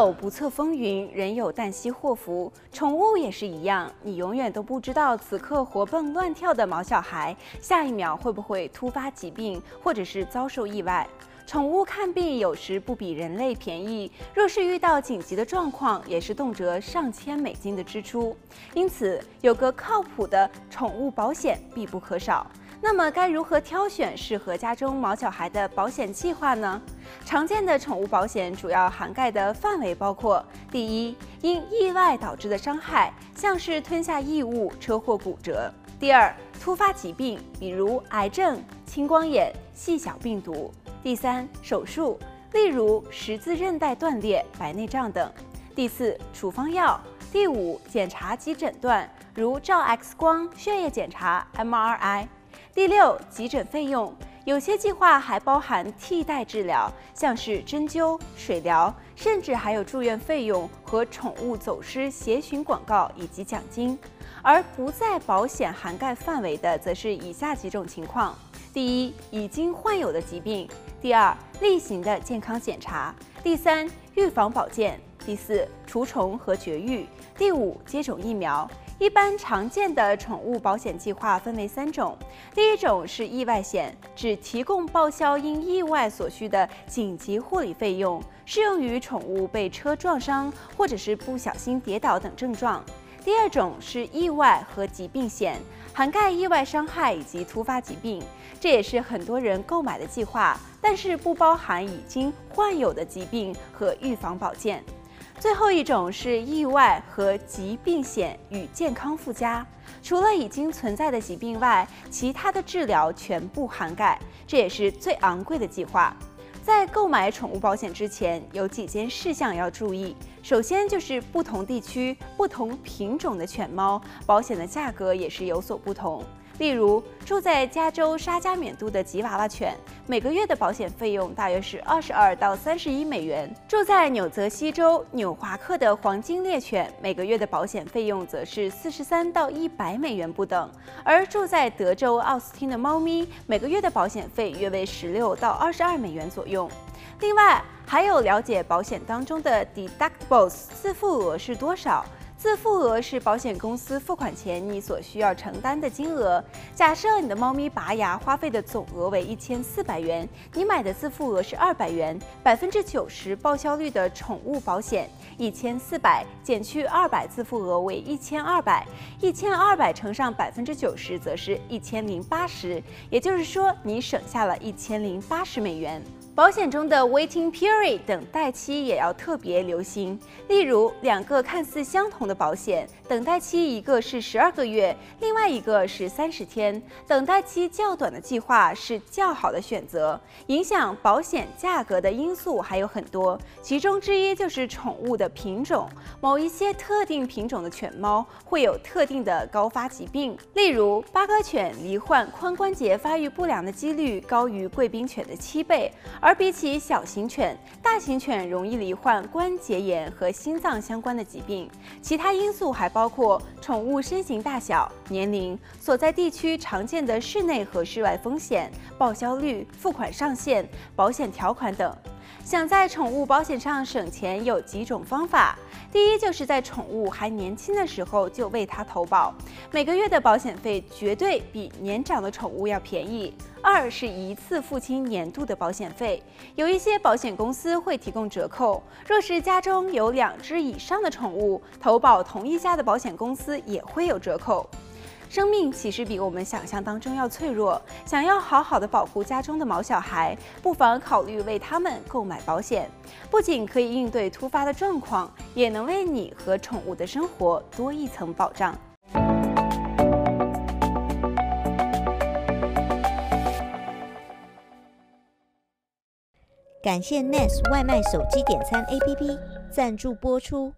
有不测风云，人有旦夕祸福。宠物也是一样，你永远都不知道此刻活蹦乱跳的毛小孩，下一秒会不会突发疾病，或者是遭受意外。宠物看病有时不比人类便宜，若是遇到紧急的状况，也是动辄上千美金的支出。因此，有个靠谱的宠物保险必不可少。那么该如何挑选适合家中毛小孩的保险计划呢？常见的宠物保险主要涵盖的范围包括：第一，因意外导致的伤害，像是吞下异物、车祸骨折；第二，突发疾病，比如癌症、青光眼、细小病毒；第三，手术，例如十字韧带断裂、白内障等；第四，处方药；第五，检查及诊断，如照 X 光、血液检查、MRI。第六，急诊费用，有些计划还包含替代治疗，像是针灸、水疗，甚至还有住院费用和宠物走失协寻广告以及奖金。而不在保险涵盖范围的，则是以下几种情况：第一，已经患有的疾病；第二，例行的健康检查；第三，预防保健；第四，除虫和绝育；第五，接种疫苗。一般常见的宠物保险计划分为三种，第一种是意外险，只提供报销因意外所需的紧急护理费用，适用于宠物被车撞伤或者是不小心跌倒等症状。第二种是意外和疾病险，涵盖意外伤害以及突发疾病，这也是很多人购买的计划，但是不包含已经患有的疾病和预防保健。最后一种是意外和疾病险与健康附加，除了已经存在的疾病外，其他的治疗全部涵盖，这也是最昂贵的计划。在购买宠物保险之前，有几件事项要注意。首先就是不同地区、不同品种的犬猫，保险的价格也是有所不同。例如，住在加州沙加缅度的吉娃娃犬，每个月的保险费用大约是二十二到三十一美元；住在纽泽西州纽华克的黄金猎犬，每个月的保险费用则是四十三到一百美元不等；而住在德州奥斯汀的猫咪，每个月的保险费约为十六到二十二美元左右。另外，还有了解保险当中的 deductibles 自付额是多少。自付额是保险公司付款前你所需要承担的金额。假设你的猫咪拔牙花费的总额为一千四百元，你买的自付额是二百元，百分之九十报销率的宠物保险，一千四百减去二百，自付额为一千二百，一千二百乘上百分之九十，则是一千零八十，也就是说你省下了一千零八十美元。保险中的 waiting period 等待期也要特别留心。例如，两个看似相同的保险，等待期一个是十二个月，另外一个是三十天。等待期较短的计划是较好的选择。影响保险价格的因素还有很多，其中之一就是宠物的品种。某一些特定品种的犬猫会有特定的高发疾病，例如巴哥犬罹患髋关节发育不良的几率高于贵宾犬的七倍。而而比起小型犬，大型犬容易罹患关节炎和心脏相关的疾病。其他因素还包括宠物身形大小、年龄、所在地区常见的室内和室外风险、报销率、付款上限、保险条款等。想在宠物保险上省钱，有几种方法。第一，就是在宠物还年轻的时候就为它投保，每个月的保险费绝对比年长的宠物要便宜。二是一次付清年度的保险费，有一些保险公司会提供折扣。若是家中有两只以上的宠物，投保同一家的保险公司也会有折扣。生命其实比我们想象当中要脆弱，想要好好的保护家中的毛小孩，不妨考虑为他们购买保险，不仅可以应对突发的状况，也能为你和宠物的生活多一层保障。感谢 Nest 外卖手机点餐 APP 赞助播出。